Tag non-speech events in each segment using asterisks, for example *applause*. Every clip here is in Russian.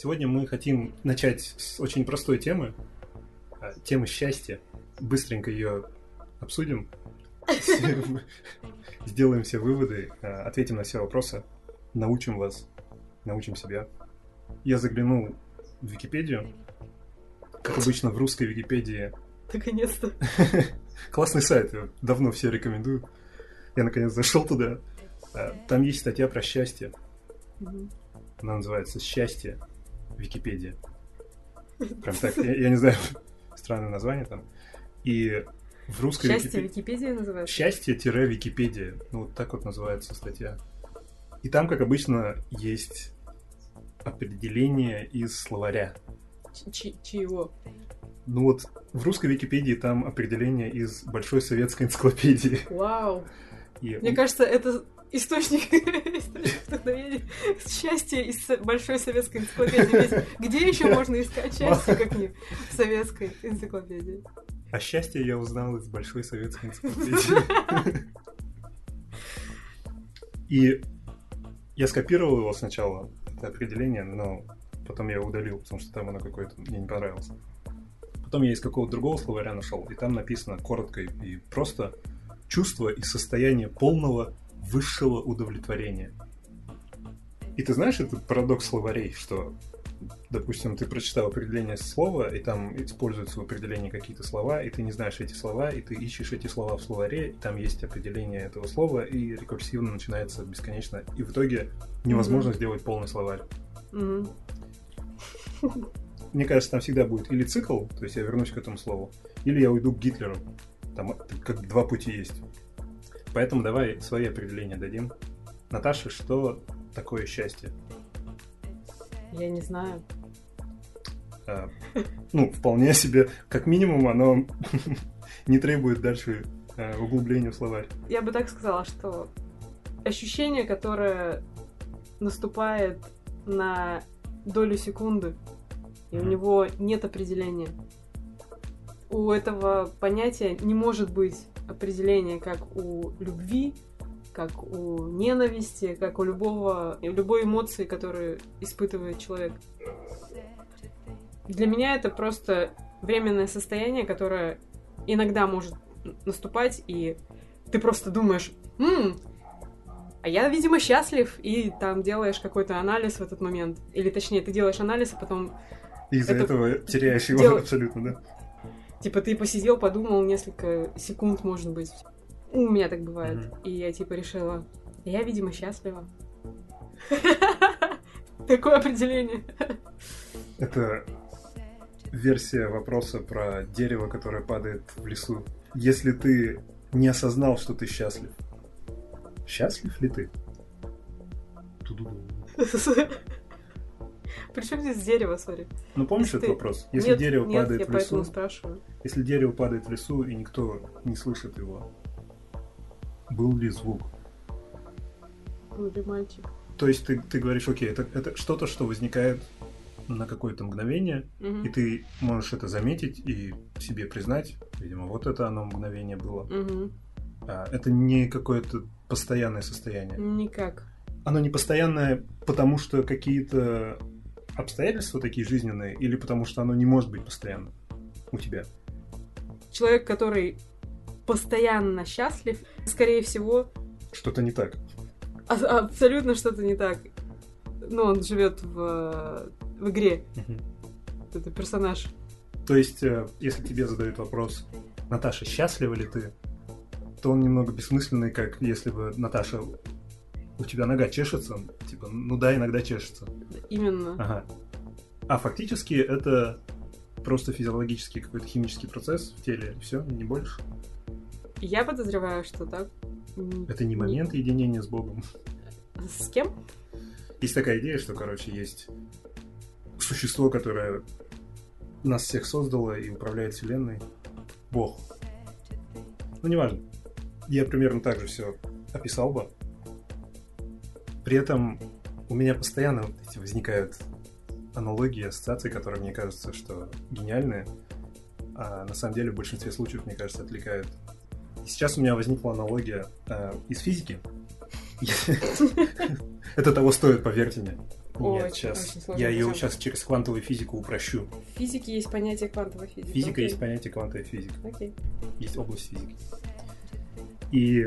Сегодня мы хотим начать с очень простой темы, темы счастья. Быстренько ее обсудим, *laughs* сделаем все выводы, а, ответим на все вопросы, научим вас, научим себя. Я заглянул в Википедию. Как обычно, в русской Википедии. Наконец-то. *laughs* Классный сайт, давно все рекомендую. Я наконец зашел туда. А, Там есть статья про счастье. Она называется «Счастье. Википедия». *laughs* Прям так, я, я не знаю, *laughs* странное название там. И в русской Счастье Википедии... Википедия называется? Счастье-Википедия. Ну, вот так вот называется статья. И там, как обычно, есть определение из словаря. Ч- Чьего? Ну вот в русской Википедии там определение из Большой советской энциклопедии. Вау. И Мне кажется, это источник. *laughs* Счастье из большой советской энциклопедии. Где еще можно искать счастье, как не в советской энциклопедии? А счастье я узнал из Большой советской энциклопедии. *laughs* И я скопировал его сначала, это определение, но потом я его удалил, потому что там оно какое-то мне не понравилось. Потом я из какого-то другого словаря нашел, и там написано коротко и просто чувство и состояние полного высшего удовлетворения. И ты знаешь этот парадокс словарей, что, допустим, ты прочитал определение слова, и там используются в определении какие-то слова, и ты не знаешь эти слова, и ты ищешь эти слова в словаре, там есть определение этого слова, и рекурсивно начинается бесконечно, и в итоге невозможно сделать полный словарь. Мгм. Мне кажется, там всегда будет или цикл, то есть я вернусь к этому слову, или я уйду к Гитлеру. Там как два пути есть. Поэтому давай свои определения дадим. Наташа, что такое счастье? Я не знаю. А, ну, вполне себе, как минимум, оно *laughs* не требует дальше а, углубления в словарь. Я бы так сказала, что ощущение, которое наступает на долю секунды, и у Мгм. него нет определения. У этого понятия не может быть определения, как у любви, как у ненависти, как у любого, любой эмоции, которую испытывает человек. Для меня это просто временное состояние, которое иногда может наступать, и ты просто думаешь, «М, а я, видимо, счастлив, и там делаешь какой-то анализ в этот момент. Или точнее, ты делаешь анализ, а потом, Из-за Это этого теряешь его дел- абсолютно, да? Типа, ты посидел, подумал несколько секунд, может быть. У меня так бывает. Мгм. И я, типа, решила, я, видимо, счастлива. *laughs* Такое определение. Это версия вопроса про дерево, которое падает в лесу. Если ты не осознал, что ты счастлив, счастлив ли ты? *laughs* Причем здесь дерево, сори. Ну, помнишь Если этот ты- вопрос? Если Нет, дерево нет, падает я в лесу, спрашиваю. если дерево падает в лесу и никто не слышит его, был ли звук? Был ли мальчик? То есть ты, ты говоришь, окей, это, это что-то, что возникает на какое-то мгновение, Мгм. и ты можешь это заметить и себе признать, видимо, вот это оно мгновение было. Мгм. А, это не какое-то постоянное состояние. Никак. Оно не постоянное, потому что какие-то обстоятельства такие жизненные, или потому что оно не может быть постоянным у тебя. Человек, который постоянно счастлив, скорее всего, Что-то не так. а- абсолютно что-то не так. Ну, он живет в, в игре. Вот Это персонаж. То есть, э, если тебе задают вопрос, Наташа, счастлива ли ты, то он немного бессмысленный, как если бы Наташа, у тебя нога чешется, типа, ну да, иногда чешется. Именно. Ага. А фактически это просто физиологический какой-то химический процесс в теле, все, не больше. Я подозреваю, что так. Это не момент единения с Богом. С кем? Есть такая идея, что, короче, есть существо, которое нас всех создало и управляет Вселенной. Бог. Ну, неважно. Я примерно так же все описал бы. При этом у меня постоянно вот эти возникают аналогии, ассоциации, которые мне кажутся, что гениальные, а на самом деле в большинстве случаев, мне кажется, отвлекают. И сейчас у меня возникла аналогия э, из физики. *laughs* Это того стоит, поверьте мне. Нет, сейчас. Я ее сейчас через квантовую физику упрощу. В физике есть понятие квантовой физики. Физика есть понятие квантовой физики. Есть область физики. И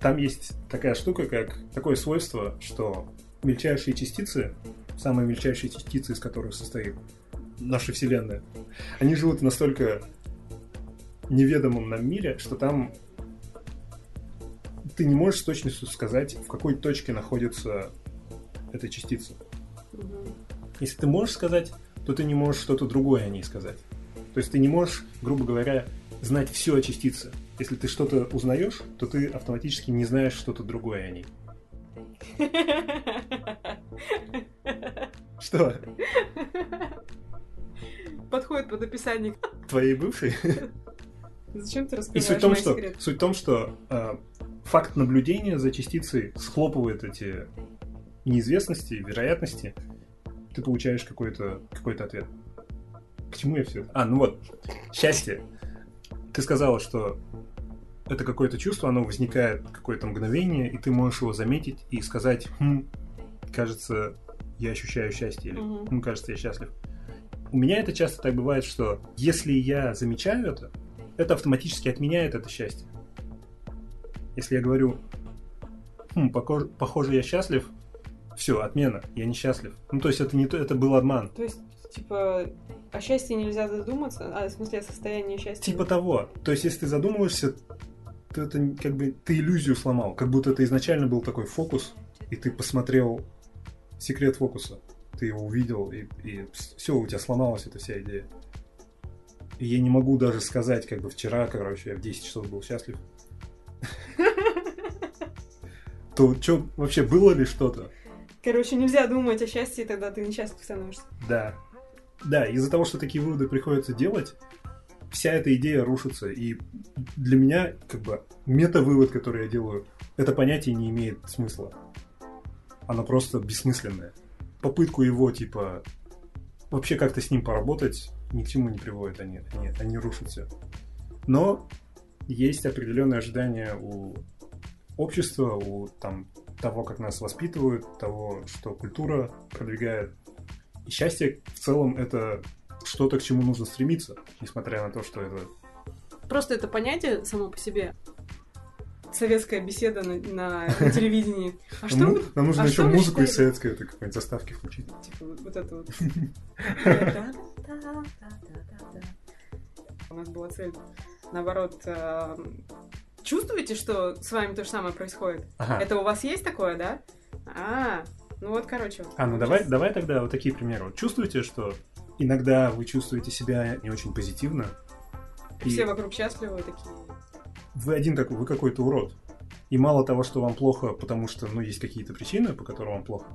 там есть такая штука, как такое свойство, что мельчайшие частицы, самые мельчайшие частицы, из которых состоит наша Вселенная, они живут в настолько неведомом нам мире, что там ты не можешь с точностью сказать, в какой точке находится эта частица. Мгм. Если ты можешь сказать, то ты не можешь что-то другое о ней сказать. То есть ты не можешь, грубо говоря, знать все о частице. Если ты что-то узнаешь, то ты автоматически не знаешь что-то другое о ней. Что? Подходит под описание. Твоей бывшей? Зачем ты И раскрываешь суть в том, что, секреты? суть в том, что э, факт наблюдения за частицей схлопывает эти неизвестности, вероятности, ты получаешь какой-то какой ответ. К чему я все это? А, ну вот, счастье. Ты сказала, что это какое-то чувство, оно возникает какое-то мгновение, и ты можешь его заметить и сказать, хм, кажется, я ощущаю счастье, или хм, кажется, я счастлив. У меня это часто так бывает, что если я замечаю это, это автоматически отменяет это счастье. Если я говорю, хм, похоже, похоже, я счастлив, все, отмена, я несчастлив. Ну, то есть это не то, это был обман. То есть, типа, о счастье нельзя задуматься, а в смысле о состоянии счастья. Типа того. То есть, если ты задумываешься, то это как бы ты иллюзию сломал. Как будто это изначально был такой фокус, и ты посмотрел секрет фокуса. Ты его увидел, и, все, у тебя сломалась эта вся идея. И я не могу даже сказать, как бы вчера, короче, я в 10 часов был счастлив. *laughs* То что вообще было ли что-то? Короче, нельзя думать о счастье, тогда ты несчастлив становишься. Да. Да, из-за того, что такие выводы приходится делать, вся эта идея рушится. И для меня, как бы, мета-вывод, который я делаю, это понятие не имеет смысла. Оно просто бессмысленное. Попытку его, типа, вообще как-то с ним поработать ни к чему не приводит. Они, они, они рушат все. Но есть определенные ожидания у общества, у там, того, как нас воспитывают, того, что культура продвигает. И счастье в целом это что-то, к чему нужно стремиться, несмотря на то, что это... Просто это понятие само по себе. Советская беседа на, на- на телевидении. А что нам, вы- нам нужно а еще музыку из советской этой какой-нибудь заставки включить. Типа вот это вот. *laughs* У нас была цель, наоборот, эм, чувствуете, что с вами то же самое происходит? Это у вас есть такое, да? А, ну вот, короче. А, ну давай, давай тогда вот такие примеры. Вот чувствуете, что иногда вы чувствуете себя не очень позитивно, и Все вокруг счастливы такие. вы один такой, вы какой-то урод. И мало того, что вам плохо, потому что, ну, есть какие-то причины, по которым вам плохо,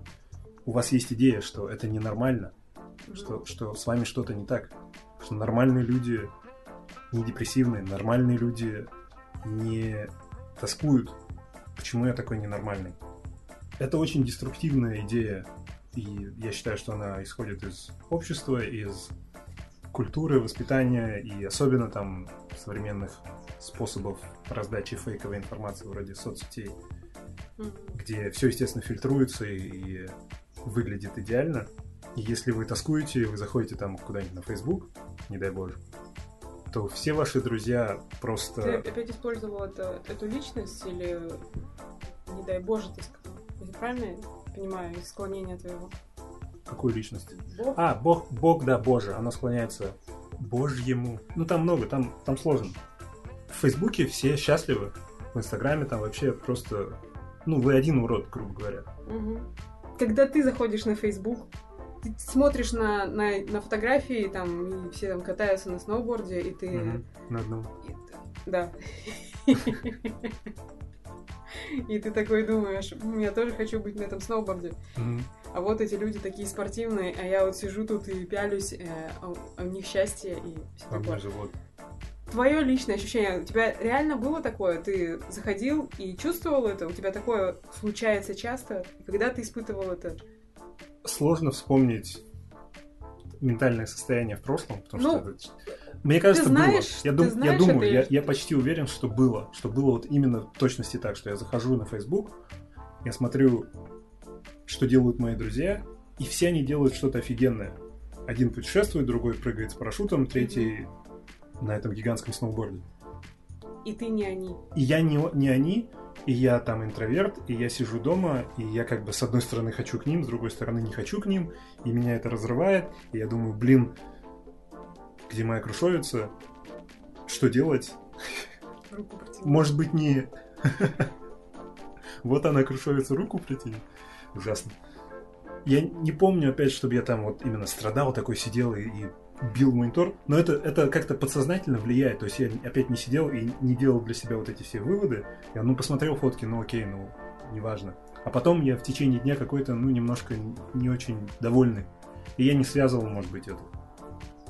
у вас есть идея, что это ненормально, что, что с вами что-то не так, что нормальные люди не депрессивные, нормальные люди не тоскуют. Почему я такой ненормальный? Это очень деструктивная идея, и я считаю, что она исходит из общества, из культуры, воспитания и особенно там современных способов раздачи фейковой информации вроде соцсетей, где все, естественно, фильтруется и, и выглядит идеально. И если вы тоскуете, вы заходите там куда-нибудь на Facebook, не дай боже, то все ваши друзья Ты просто... опять использовал это- эту личность или, не дай боже, ты сказал? Я правильно понимаю из склонения твоего? Какую личность? Бог? А, Бог, Бог, да, Боже, оно склоняется Божьему. Ну, там много, там, там сложно. В Фейсбуке все счастливы, в Инстаграме там вообще просто... Ну, вы один урод, грубо говоря. Мгм. Когда ты заходишь на Facebook, ты смотришь на, на, на фотографии, там, и все там катаются на сноуборде, и ты... Мгм, на одном. и да. *laughs* *laughs* И ты такой думаешь, «М, я тоже хочу быть на этом сноуборде. Мгм. А вот эти люди такие спортивные, а я вот сижу тут и пялюсь, э, а у- а у них счастье и все А такое. живот. Твое личное ощущение, у тебя реально было такое? Ты заходил и чувствовал это? У тебя такое случается часто? Когда ты испытывал это? Сложно вспомнить ментальное состояние в прошлом, потому Ну, что это... Мне кажется, знаешь, было. Я, ты дум- я знаешь думаю, это я, я почти уверен, что было. Что было вот именно в точности так, что я захожу на Facebook, я смотрю, что делают мои друзья, И все они делают что-то офигенное. Один путешествует, другой прыгает с парашютом, третий на этом гигантском сноуборде. И ты не они. И я не, не они, и я там интроверт, и я сижу дома, и я как бы с одной стороны хочу к ним, с другой стороны не хочу к ним, и меня это разрывает, и я думаю, блин, где моя крушовица, что делать? Может быть, не... *laughs* Вот она крушовица, руку протяни. Ужасно. Я не помню опять, чтобы я там вот именно страдал, такой сидел и, и бил монитор, но это, это как-то подсознательно влияет. То есть я опять не сидел и не делал для себя вот эти все выводы. Я, ну, посмотрел фотки, ну окей, ну, неважно. А потом я в течение дня какой-то, ну, немножко не очень довольный. И я не связывал, может быть, это.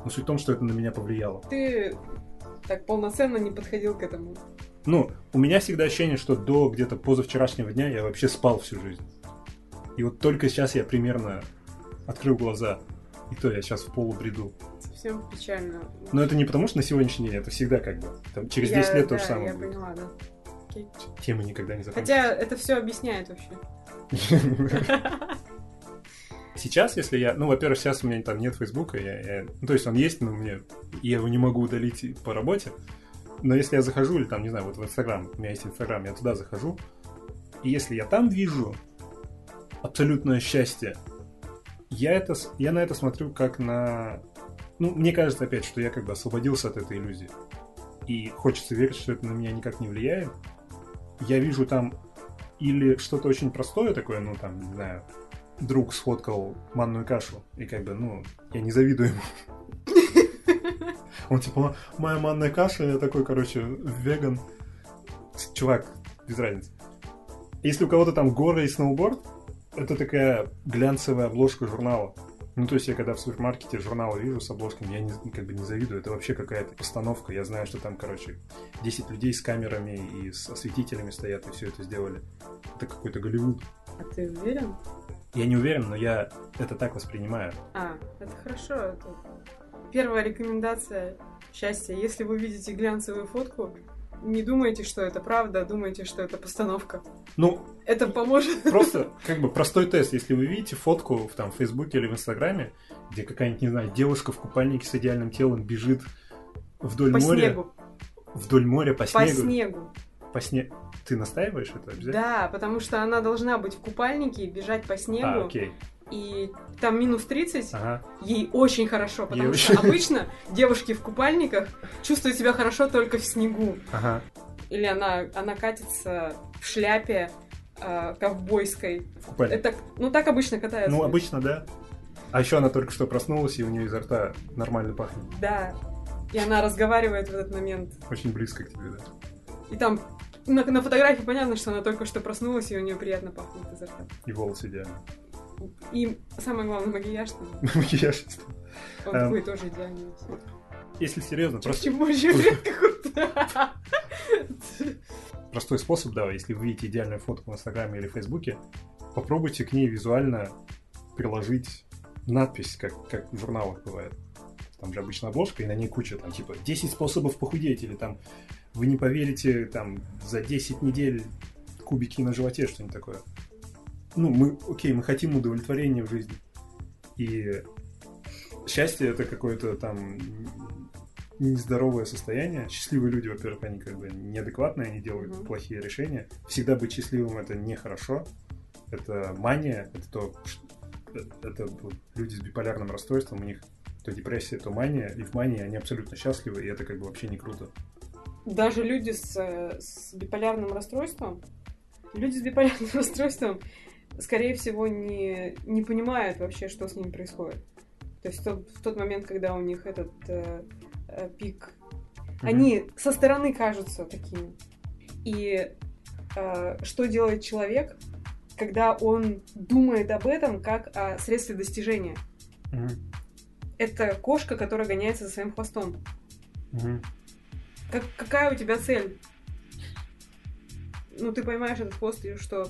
Но суть в том, что это на меня повлияло. Ты так полноценно не подходил к этому. Ну, у меня всегда ощущение, что до где-то позавчерашнего дня я вообще спал всю жизнь. И вот только сейчас я примерно открыл глаза. И то я сейчас в полубреду. Совсем печально. Но это не потому, что на сегодняшний день, это всегда как бы. Там, через Я- 10 лет то да, же самое я будет. поняла, да. Окей. Темы никогда не закончатся. Хотя это все объясняет вообще. *laughs* Сейчас, если я... Ну, во-первых, сейчас у меня там нет Фейсбука. Я, я- ну, то есть он есть, но мне... Я его не могу удалить по работе. Но если я захожу, или там, не знаю, вот в Инстаграм, у меня есть Инстаграм, я туда захожу, и если я там вижу абсолютное счастье, я, это, я на это смотрю как на... Ну, мне кажется, опять, что я как бы освободился от этой иллюзии. И хочется верить, что это на меня никак не влияет. Я вижу там или что-то очень простое такое, ну, там, не знаю, друг сфоткал манную кашу, и как бы, ну, я не завидую ему. Он типа, моя манная каша, я такой, короче, веган. Чувак, без разницы. Если у кого-то там горы и сноуборд, это такая глянцевая обложка журнала. Ну, то есть я когда в супермаркете журналы вижу с обложками, я не, как бы не завидую. Это вообще какая-то постановка. Я знаю, что там, короче, 10 людей с камерами и с осветителями стоят и все это сделали. Это какой-то Голливуд. А ты уверен? Я не уверен, но я это так воспринимаю. А, это хорошо. Это первая рекомендация счастья. Если вы видите глянцевую фотку, не думайте, что это правда, а думайте, что это постановка. Ну, Это поможет. просто как бы простой тест. Если вы видите фотку в там в Фейсбуке или в Инстаграме, где какая-нибудь, не знаю, девушка в купальнике с идеальным телом бежит вдоль По моря, снегу. вдоль моря по По снегу, снегу. по сне- Ты настаиваешь это обязательно? Да, потому что она должна быть в купальнике, бежать по А, снегу, окей. и там минус 30, Ага. ей очень хорошо, потому Ей что очень- обычно девушки в купальниках чувствуют себя хорошо только в снегу. Ага. Или она, она катится в шляпе э, ковбойской. В купальнике. Это, ну, так обычно катаются. Ну, обычно, да. А еще она только что проснулась, и у нее изо рта нормально пахнет. Да. И она разговаривает в этот момент. Очень близко к тебе, да. И там на, на фотографии понятно, что она только что проснулась, и у нее приятно пахнет изо рта. И волосы идеально. И самое главное, макияж там. *laughs* Макияж. Он Эм, такой тоже идеальный. Если серьезно, просто редко *laughs* простой способ, да, если вы видите идеальную фотку в Инстаграме или Фейсбуке, попробуйте к ней визуально приложить надпись, как, как в журналах бывает. Там же обычно обложка, и на ней куча, там, типа, 10 способов похудеть, или там, вы не поверите, там, за 10 недель кубики на животе, что-нибудь такое. Ну, мы, окей, мы хотим удовлетворения в жизни. И счастье это какое-то там нездоровое состояние. Счастливые люди, во-первых, они как бы неадекватные, они делают Мгм. плохие решения. Всегда быть счастливым это нехорошо. Это мания, это то, это люди с биполярным расстройством, у них то депрессия, то мания, и в мании они абсолютно счастливы, и это как бы вообще не круто. Даже люди с, э, с биполярным расстройством, люди с биполярным *laughs* расстройством, скорее всего, не, не понимают вообще, что с ними происходит. То есть в тот, в тот момент, когда у них этот э, э, пик, Мгм. они со стороны кажутся такими. И э, что делает человек, когда он думает об этом как о средстве достижения? Мгм. Это кошка, которая гоняется за своим хвостом. Мгм. Как, какая у тебя цель? Ну, ты поймаешь этот хвост, и что?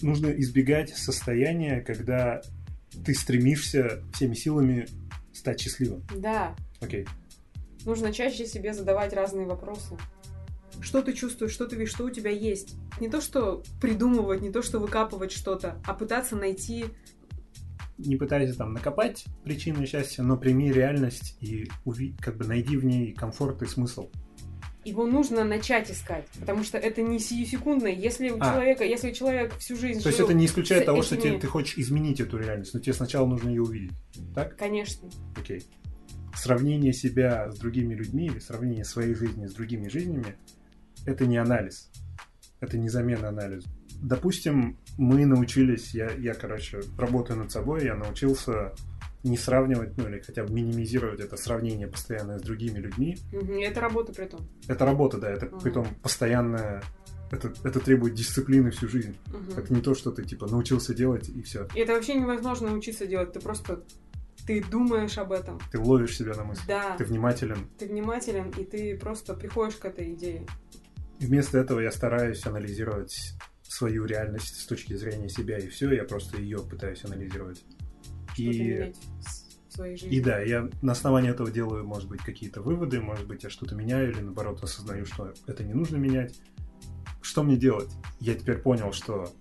Нужно избегать состояния, когда ты стремишься всеми силами стать счастливым. Да, Окей. нужно чаще себе задавать разные вопросы. Что ты чувствуешь, что ты видишь, что у тебя есть? Не то, что придумывать, не то, что выкапывать что-то, а пытаться найти не пытайся там накопать причины счастья, но прими реальность и уви... как бы найди в ней комфорт и смысл. Его нужно начать искать, потому что это не сиюсекундное. Если у А. человека, если человек всю жизнь То есть жил это не исключает того, что этими- тебе, ты хочешь изменить эту реальность, но тебе сначала нужно ее увидеть. Так? Конечно. Окей. Сравнение себя с другими людьми или сравнение своей жизни с другими жизнями – это не анализ. Это не замена анализу. Допустим, мы научились, я, я, короче, работаю над собой, я научился не сравнивать, ну или хотя бы минимизировать это сравнение постоянное с другими людьми. Это работа при том. Это работа, да, это Мгм. притом постоянная, это, это требует дисциплины всю жизнь. Мгм. Это не то, что ты типа научился делать и все. И это вообще невозможно научиться делать. Ты просто ты думаешь об этом. Ты ловишь себя на мысли. Да. Ты внимателен. Ты внимателен, и ты просто приходишь к этой идее. И вместо этого я стараюсь анализировать свою реальность с точки зрения себя, и все, я просто ее пытаюсь анализировать. И, своей жизни. и да, я на основании этого делаю, может быть, какие-то выводы, может быть, я что-то меняю, или наоборот осознаю, что это не нужно менять. Что мне делать? Я теперь понял, что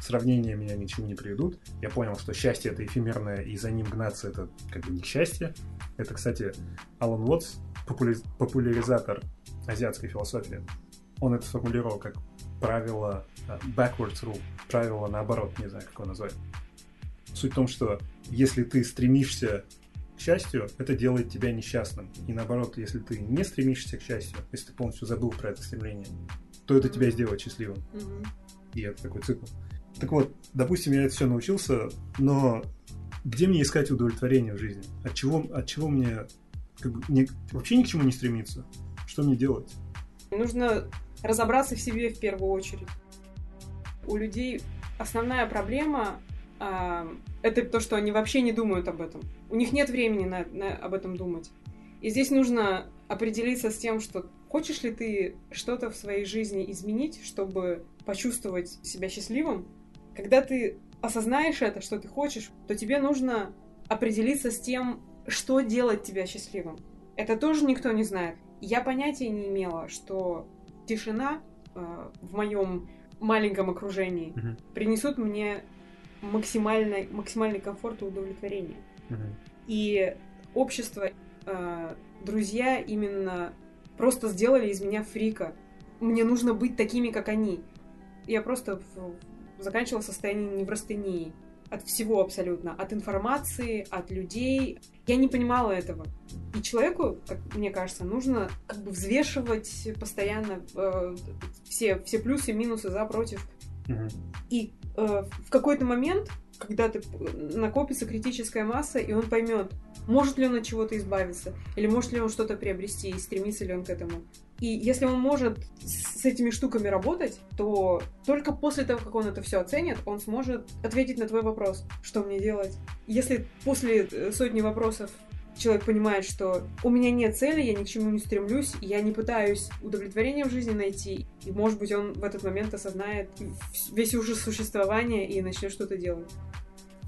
сравнения меня ни к чему не приведут. Я понял, что счастье это эфемерное, и за ним гнаться это как бы не счастье. Это, кстати, Алан Уотс, популяри- популяризатор азиатской философии. Он это сформулировал как правило backwards rule, правило наоборот, не знаю, как его назвать. Суть в том, что если ты стремишься к счастью, это делает тебя несчастным. И наоборот, если ты не стремишься к счастью, если ты полностью забыл про это стремление, то это тебя сделает счастливым. И это такой цикл. Так вот, допустим, я это все научился, но где мне искать удовлетворение в жизни? От чего, от чего мне, как бы, мне вообще ни к чему не стремиться? Что мне делать? Нужно разобраться в себе в первую очередь. У людей основная проблема а, это то, что они вообще не думают об этом. У них нет времени на, на- об этом думать. И здесь нужно определиться с тем, что хочешь ли ты что-то в своей жизни изменить, чтобы почувствовать себя счастливым. Когда ты осознаешь это, что ты хочешь, то тебе нужно определиться с тем, что делать тебя счастливым. Это тоже никто не знает. Я понятия не имела, что тишина э, в моем маленьком окружении Мгм. принесут мне максимальный, максимальный комфорт и удовлетворение. Мгм. И общество, э, друзья именно просто сделали из меня фрика. Мне нужно быть такими, как они. Я просто в- заканчивала состояние неврастении. От всего абсолютно. От информации, от людей. Я не понимала этого. И человеку, как мне кажется, нужно как бы взвешивать постоянно э, все, все плюсы, минусы, за, против. И э, в какой-то момент, когда ты накопится критическая масса, и он поймет, может ли он от чего-то избавиться, или может ли он что-то приобрести, и стремится ли он к этому. И если он может с этими штуками работать, то только после того, как он это все оценит, он сможет ответить на твой вопрос, что мне делать. Если после э, сотни вопросов человек понимает, что у меня нет цели, я ни к чему не стремлюсь, я не пытаюсь удовлетворения в жизни найти, и, может быть, он в этот момент осознает весь ужас существования и начнет что-то делать.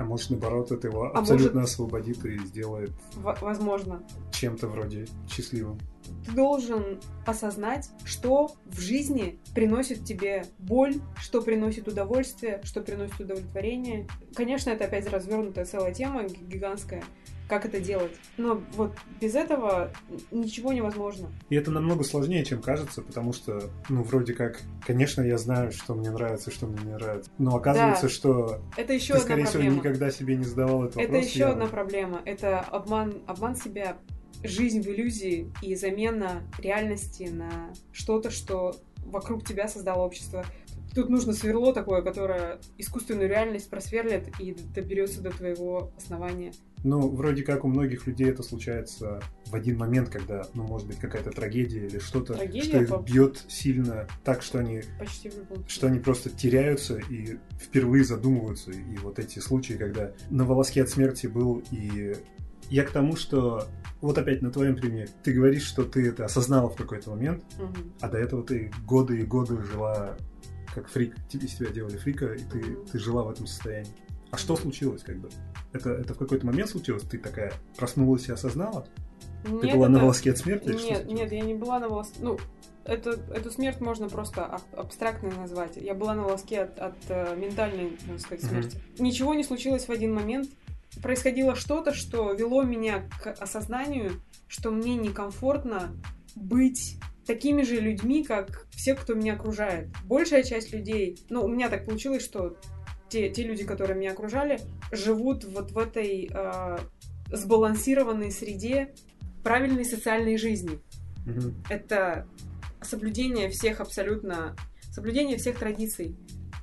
А может, наоборот, это его А абсолютно освободит и сделает В- возможно. чем-то вроде счастливым. Ты должен осознать, что в жизни приносит тебе боль, что приносит удовольствие, что приносит удовлетворение. Конечно, это опять развернутая целая тема, ги- гигантская, как это делать. Но вот без этого ничего невозможно. И это намного сложнее, чем кажется, потому что, ну, вроде как, конечно, я знаю, что мне нравится, что мне не нравится. Но оказывается, Да. что Это еще ты, одна скорее всего, проблема. никогда себе не задавал этот Это вопрос. еще явно. одна проблема. Это обман, обман себя, жизнь в иллюзии и замена реальности на что-то, что вокруг тебя создало общество. Тут нужно сверло такое, которое искусственную реальность просверлит и доберется до твоего основания. Ну, вроде как у многих людей это случается в один момент, когда, ну, может быть, какая-то трагедия или что-то, что их по- бьет сильно так, что они, Почти что они просто теряются и впервые задумываются. И вот эти случаи, когда на волоске от смерти был, и я к тому, что вот опять на твоем примере, ты говоришь, что ты это осознала в какой-то момент, Мгм. а до этого ты годы и годы жила как фрик, из тебя делали фрика, и ты, ты жила в этом состоянии. А что случилось, как бы? Это, это в какой-то момент случилось? Ты такая проснулась и осознала? Ты Нет, была на это- волоске от смерти? Нет, нет, я не была на волоске. Ну, это, эту смерть можно просто аб- абстрактно назвать. Я была на волоске от, от, э, ментальной, можно сказать, смерти. Ничего не случилось в один момент. происходило что-то, что вело меня к осознанию, что мне некомфортно быть такими же людьми, как все, кто меня окружает. Большая часть людей, ну, у меня так получилось, что те, те люди, которые меня окружали, живут вот в этой э, сбалансированной среде правильной социальной жизни. Мгм. Это соблюдение всех абсолютно, соблюдение всех традиций.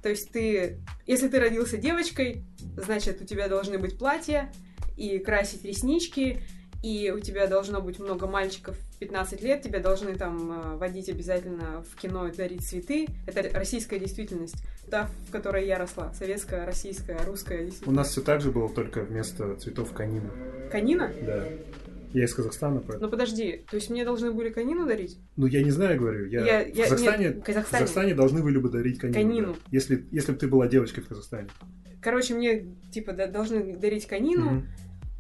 То есть ты, если ты родился девочкой, значит у тебя должны быть платья и красить реснички, и у тебя должно быть много мальчиков в 15 лет, тебя должны там э, водить обязательно в кино и дарить цветы. Это российская действительность, та, в которой я росла. Советская, российская, русская У действительность. нас все так же было, только вместо цветов канина. Канина? Да. Я из Казахстана, поэтому. Ну подожди, то есть мне должны были канину дарить? Ну, я не знаю, говорю. Я, Я- в, я- Казахстане, нет, в в Казахстане. Казахстане должны были бы дарить канину. Канину. да. Если, если бы ты была девочкой в Казахстане. Короче, мне типа должны дарить канину, Мгм.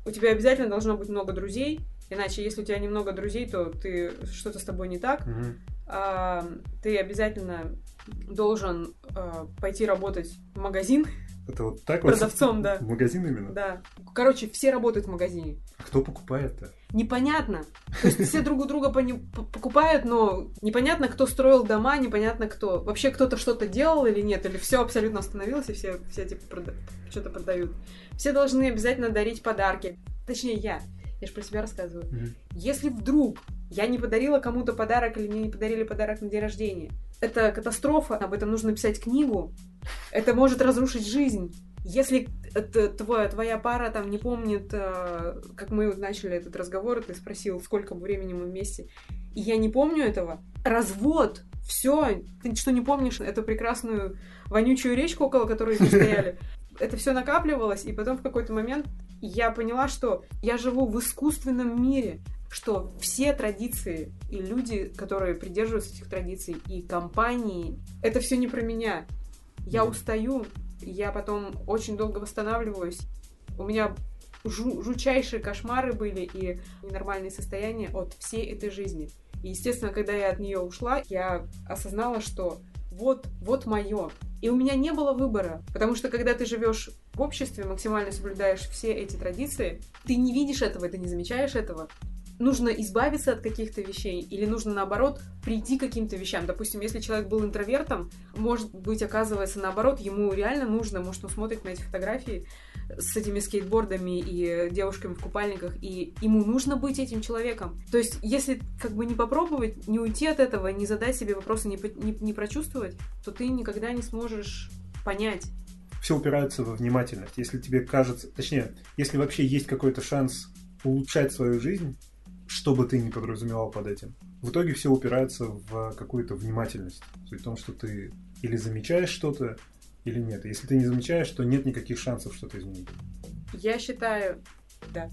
у тебя обязательно должно быть много друзей, иначе если у тебя немного друзей, то ты что-то с тобой не так. Мгм. А, ты обязательно должен а, пойти работать в магазин Это вот так вот? продавцом, да. В магазин именно? Да. Короче, все работают в магазине. А кто покупает-то? Непонятно. То есть все друг у друга покупают, но непонятно, кто строил дома, непонятно кто. Вообще кто-то что-то делал или нет, или все абсолютно остановилось, и все, все типа прода- что-то продают. Все должны обязательно дарить подарки. Точнее, я. Я же про себя рассказываю. Мгм. Если вдруг я не подарила кому-то подарок или мне не подарили подарок на день рождения, это катастрофа, об этом нужно писать книгу, это может разрушить жизнь. Если твоя, твоя пара там не помнит, э, как мы начали этот разговор, и ты спросил, сколько времени мы вместе, и я не помню этого, развод, все, ты что не помнишь эту прекрасную вонючую речку, около которой мы стояли, *laughs* это все накапливалось, и потом в какой-то момент я поняла, что я живу в искусственном мире, что все традиции и люди, которые придерживаются этих традиций, и компании, это все не про меня. Я устаю, я потом очень долго восстанавливаюсь. У меня жу- жутчайшие кошмары были и ненормальные состояния от всей этой жизни. И, естественно, когда я от нее ушла, я осознала, что вот, вот мое. И у меня не было выбора, потому что когда ты живешь в обществе, максимально соблюдаешь все эти традиции, ты не видишь этого, ты не замечаешь этого. Нужно избавиться от каких-то вещей или нужно, наоборот, прийти к каким-то вещам. Допустим, если человек был интровертом, может быть, оказывается, наоборот, ему реально нужно, может, он смотрит на эти фотографии с этими скейтбордами и девушками в купальниках, и ему нужно быть этим человеком. То есть, если как бы не попробовать, не уйти от этого, не задать себе вопросы, не, не, не прочувствовать, то ты никогда не сможешь понять. Все упирается во внимательность. Если тебе кажется, точнее, если вообще есть какой-то шанс улучшать свою жизнь, что бы ты ни подразумевал под этим, в итоге все упирается в какую-то внимательность. Суть в том, что ты или замечаешь что-то, или нет. Если ты не замечаешь, то нет никаких шансов что-то изменить. Я считаю, да,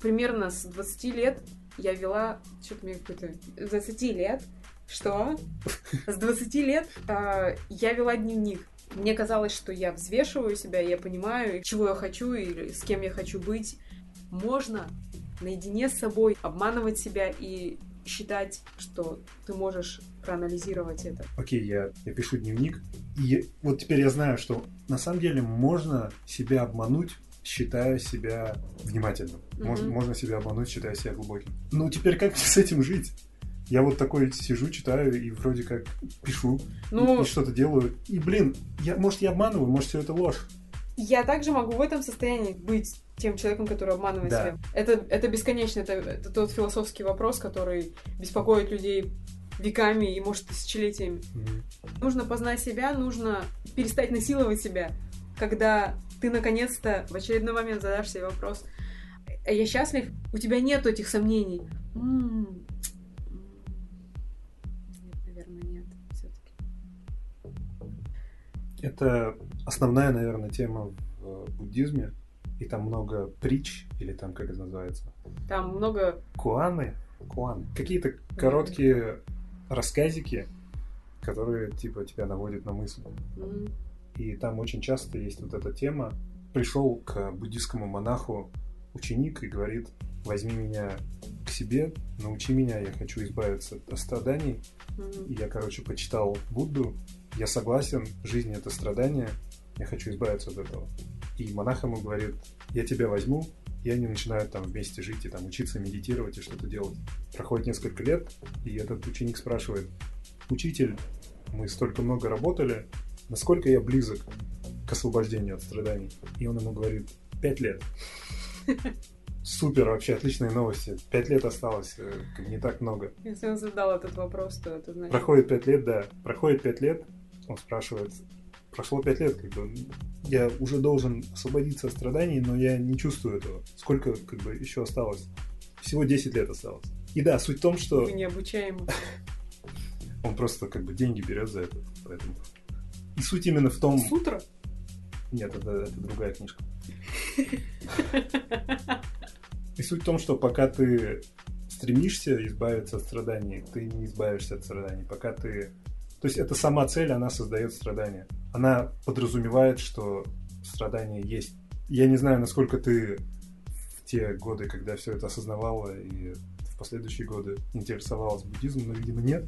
примерно с 20 лет я вела... Что-то мне какой-то... С 20 лет? Что? *laughs* С 20 лет а, я вела дневник. Мне казалось, что я взвешиваю себя, я понимаю, чего я хочу и с кем я хочу быть. Можно наедине с собой обманывать себя и считать, что ты можешь проанализировать это. Окей, я, я пишу дневник, и вот теперь я знаю, что на самом деле можно себя обмануть, считая себя внимательным. Можно, Мгм. можно себя обмануть, считая себя глубоким. Ну, теперь как с этим жить? Я вот такой сижу, читаю и вроде как пишу, и- Ну, и, что-то делаю. И, блин, я, может, я обманываю, может, все это ложь. Я также могу в этом состоянии быть тем человеком, который обманывает Да. себя. Это, это бесконечно, это, это тот философский вопрос, который беспокоит людей веками и, может, тысячелетиями. Мгм. Нужно познать себя, нужно перестать насиловать себя, когда ты наконец-то в очередной момент задашь себе вопрос, «А я счастлив? У тебя нет этих сомнений. М, Это основная, наверное, тема в э, буддизме. И там много притч, или там, как это называется, Там много... куаны, куаны. Какие-то короткие рассказики, которые, типа, тебя наводят на мысль. м, И там очень часто есть вот эта тема. Пришел к буддийскому монаху ученик и говорит, возьми меня к себе, научи меня, я хочу избавиться от страданий. м. И я, короче, почитал Будду, я согласен, жизнь это страдание, я хочу избавиться от этого. И монах ему говорит, я тебя возьму, и они начинают там вместе жить и там учиться медитировать и что-то делать. Проходит несколько лет, и этот ученик спрашивает, учитель, мы столько много работали, насколько я близок к освобождению от страданий? И он ему говорит, пять лет. *laughs* Супер, вообще отличные новости. Пять лет осталось, э, не так много. Если он задал этот вопрос, то это значит... Проходит пять лет, да. Проходит пять лет, он спрашивает, прошло пять лет, как бы, я уже должен освободиться от страданий, но я не чувствую этого. Сколько, как бы, еще осталось? Всего 10 лет осталось. И да, суть в том, что... Вы необучаемый. *laughs* Он просто, как бы, деньги берет за это, поэтому... И суть именно в том... Сутра? Нет, это, это другая книжка. И суть в том, что пока ты стремишься избавиться от страданий, ты не избавишься от страданий. Пока ты... То есть это сама цель, она создает страдания. Она подразумевает, что страдания есть. Я не знаю, насколько ты в те годы, когда все это осознавала и в последующие годы интересовалась буддизмом, но, видимо, нет.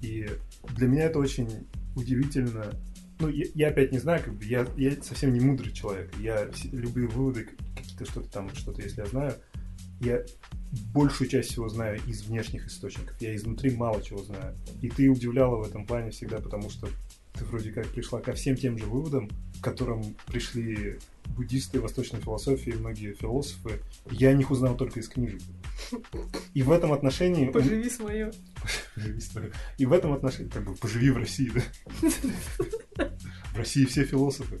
И для меня это очень удивительно. Ну, я, я опять не знаю, как бы я, я совсем не мудрый человек. Я любые выводы, какие-то что-то там, что-то, если я знаю, я большую часть всего знаю из внешних источников. Я изнутри мало чего знаю. И ты удивляла в этом плане всегда, потому что ты вроде как пришла ко всем тем же выводам, к которым пришли буддисты, восточной философии, многие философы. Я о них узнал только из книжек. И в этом отношении... *laughs* Поживи свое. Поживи свое. И в этом отношении, как бы, поживи в России, да? *laughs* В России все философы.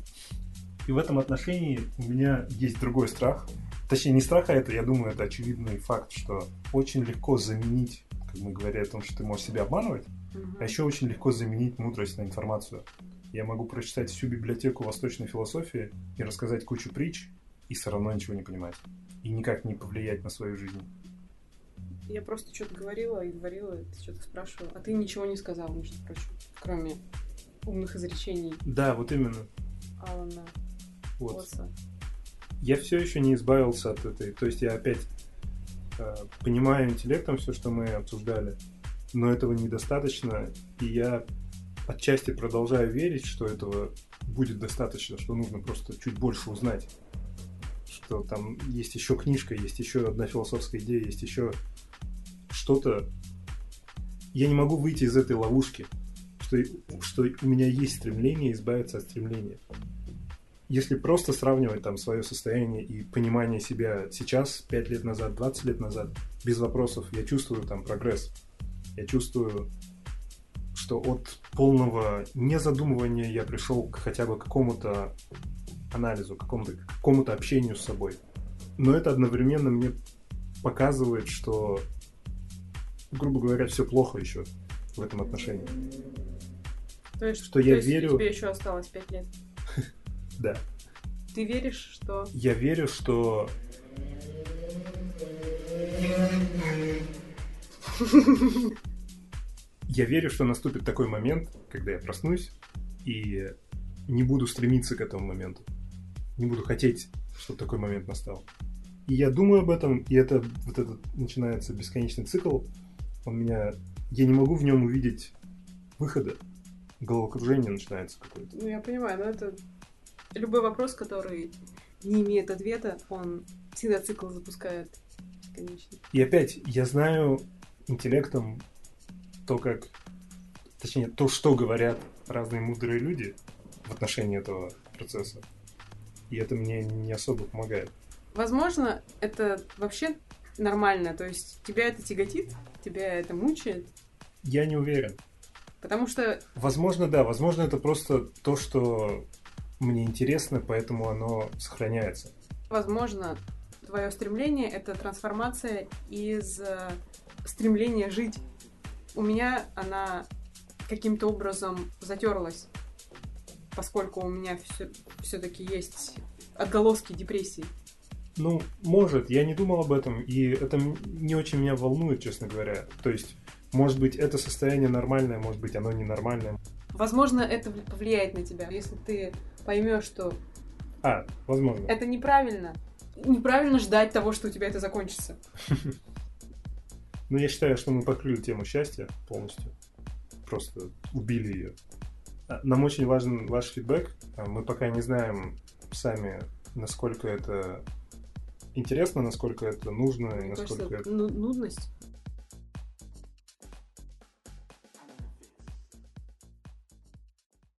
И в этом отношении у меня есть другой страх. Точнее, не страх, а это, я думаю, это очевидный факт, что очень легко заменить, как мы говорили о том, что ты можешь себя обманывать, Мгм. а еще очень легко заменить мудрость на информацию. Я могу прочитать всю библиотеку восточной философии и рассказать кучу притч, и все равно ничего не понимать. И никак не повлиять на свою жизнь. Я просто что-то говорила и говорила, ты что-то спрашивала. А ты ничего не сказал, между прочим, кроме умных изречений Да, вот именно. Алана Вот. Уотса. Я все еще не избавился от этой. То есть я опять э, понимаю интеллектом все, что мы обсуждали, но этого недостаточно, и я отчасти продолжаю верить, что этого будет достаточно, что нужно просто чуть больше узнать. Что там есть еще книжка, есть еще одна философская идея, есть еще что-то. Я не могу выйти из этой ловушки, что, что у меня есть стремление избавиться от стремления если просто сравнивать там свое состояние и понимание себя сейчас, 5 лет назад, 20 лет назад, без вопросов, я чувствую там прогресс. Я чувствую, что от полного незадумывания я пришел к хотя бы какому-то анализу, какому-то, к какому-то общению с собой. Но это одновременно мне показывает, что, грубо говоря, все плохо еще в этом отношении. То есть, Что то я есть верю- тебе еще осталось пять лет. Да. Ты веришь, что Я верю, что я верю, что наступит такой момент, когда я проснусь и не буду стремиться к этому моменту. Не буду хотеть, чтобы такой момент настал. И я думаю об этом, и это вот этот начинается бесконечный цикл. Он меня... Я не могу в нем увидеть выхода. Головокружение начинается какое-то. Ну, я понимаю, но это любой вопрос, который не имеет ответа, он всегда цикл запускает бесконечно. И опять, я знаю интеллектом то, как... Точнее, то, что говорят разные мудрые люди в отношении этого процесса. И это мне не особо помогает. Возможно, это вообще нормально, то есть тебя это тяготит, тебя это мучает, Я не уверен. потому что Возможно, да. Возможно, это просто то, что мне интересно, поэтому оно сохраняется. Возможно, твое стремление это трансформация из э, стремления жить. У меня она каким-то образом затерлась, поскольку у меня все-таки есть отголоски депрессии. Ну, может, я не думал об этом, и это не очень меня волнует, честно говоря. То есть, может быть, это состояние нормальное, может быть, оно ненормальное. Возможно, это вли- повлияет на тебя, если ты поймешь, что А, возможно. это неправильно. Неправильно ждать того, что у тебя это закончится. Ну, я считаю, что мы покрыли тему счастья полностью. Просто убили ее. А, Нам очень важен ваш фидбэк. А, Мы пока не знаем, псами, насколько это интересно, насколько это нужно и насколько кажется, это... ну- нудность.